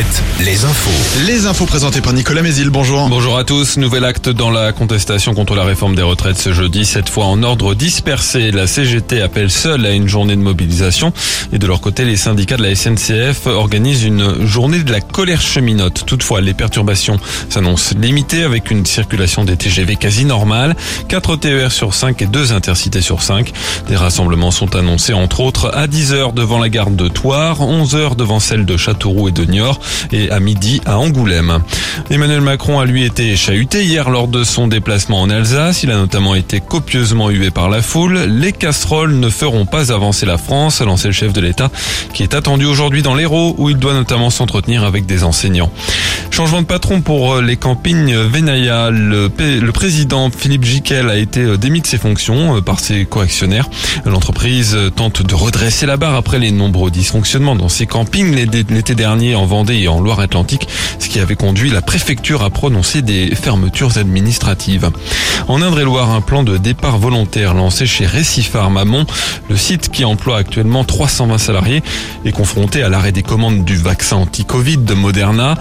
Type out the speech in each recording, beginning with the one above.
Alouette, les infos. Les infos présentées par Nicolas Mézil, bonjour. Bonjour à tous. Nouvel acte dans la contestation contre la réforme des retraites ce jeudi, cette fois en ordre dispersé. La CGT appelle seule à une journée de mobilisation et de leur côté, les syndicats de la SNCF organisent une journée de la colère cheminote. Toutefois, les perturbations s'annoncent limitées avec une circulation des TGV quasi normale, 4 TER sur 5 et 2 intercités sur 5. Des rassemblements sont annoncés entre autres à 10h devant la gare de Thouars, 11h devant celle de Châteauroux et de Niort et à midi à Angoulême. Emmanuel Macron a lui été chahuté hier lors de son déplacement en Alsace. Il a notamment été copieusement hué par la foule. Les casseroles ne feront pas avancer la France, a lancé le chef de l'État, qui est attendu aujourd'hui dans l'Hérault, où il doit notamment s'entretenir avec des enseignants. Changement de patron pour les campings Venaya. Le, président Philippe Jiquel a été démis de ses fonctions par ses coactionnaires. L'entreprise tente de redresser la barre après les nombreux dysfonctionnements dans ses campings l'été dernier en Vendée et en Loire-Atlantique, ce qui avait conduit la préfecture à prononcer des fermetures administratives. En Indre-et-Loire, un plan de départ volontaire lancé chez Récifarm à Mont, le site qui emploie actuellement 320 salariés, est confronté à l'arrêt des commandes du vaccin anti-Covid de Moderna,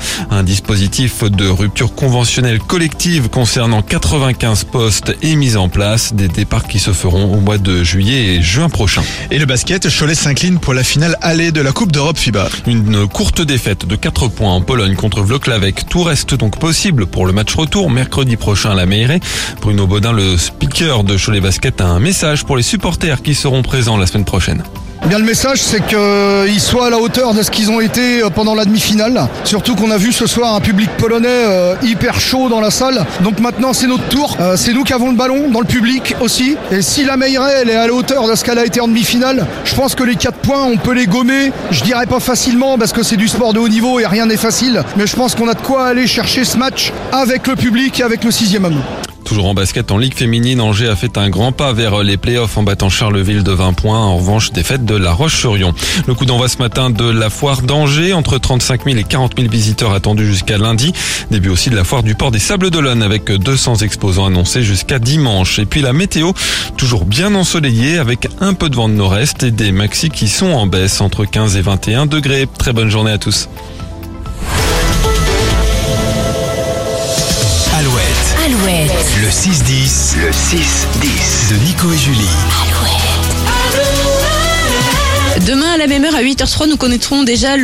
dispositif de rupture conventionnelle collective concernant 95 postes est mis en place, des départs qui se feront au mois de juillet et juin prochain. Et le basket, Cholet s'incline pour la finale allée de la Coupe d'Europe FIBA. Une courte défaite de 4 points en Pologne contre Vloklavek. Tout reste donc possible pour le match retour mercredi prochain à la Mairie. Bruno Baudin, le speaker de Cholet Basket, a un message pour les supporters qui seront présents la semaine prochaine. Eh bien, le message, c'est qu'ils soient à la hauteur de ce qu'ils ont été euh, pendant la demi-finale. Surtout qu'on a vu ce soir un public polonais euh, hyper chaud dans la salle. Donc maintenant, c'est notre tour. Euh, c'est nous qui avons le ballon, dans le public aussi. Et si la Meilleray, elle est à la hauteur de ce qu'elle a été en demi-finale, je pense que les 4 points, on peut les gommer. Je dirais pas facilement parce que c'est du sport de haut niveau et rien n'est facile. Mais je pense qu'on a de quoi aller chercher ce match avec le public et avec le sixième homme. Toujours en basket, en Ligue féminine, Angers a fait un grand pas vers les playoffs en battant Charleville de 20 points. En revanche, défaite de la Roche-sur-Yon. Le coup d'envoi ce matin de la foire d'Angers, entre 35 000 et 40 000 visiteurs attendus jusqu'à lundi. Début aussi de la foire du port des Sables d'Olonne avec 200 exposants annoncés jusqu'à dimanche. Et puis la météo, toujours bien ensoleillée avec un peu de vent de nord-est et des maxis qui sont en baisse entre 15 et 21 degrés. Très bonne journée à tous. Alouette, le 6-10, le 6-10 de Nico et Julie. Alouette. Demain à la même heure à 8h03, nous connaîtrons déjà le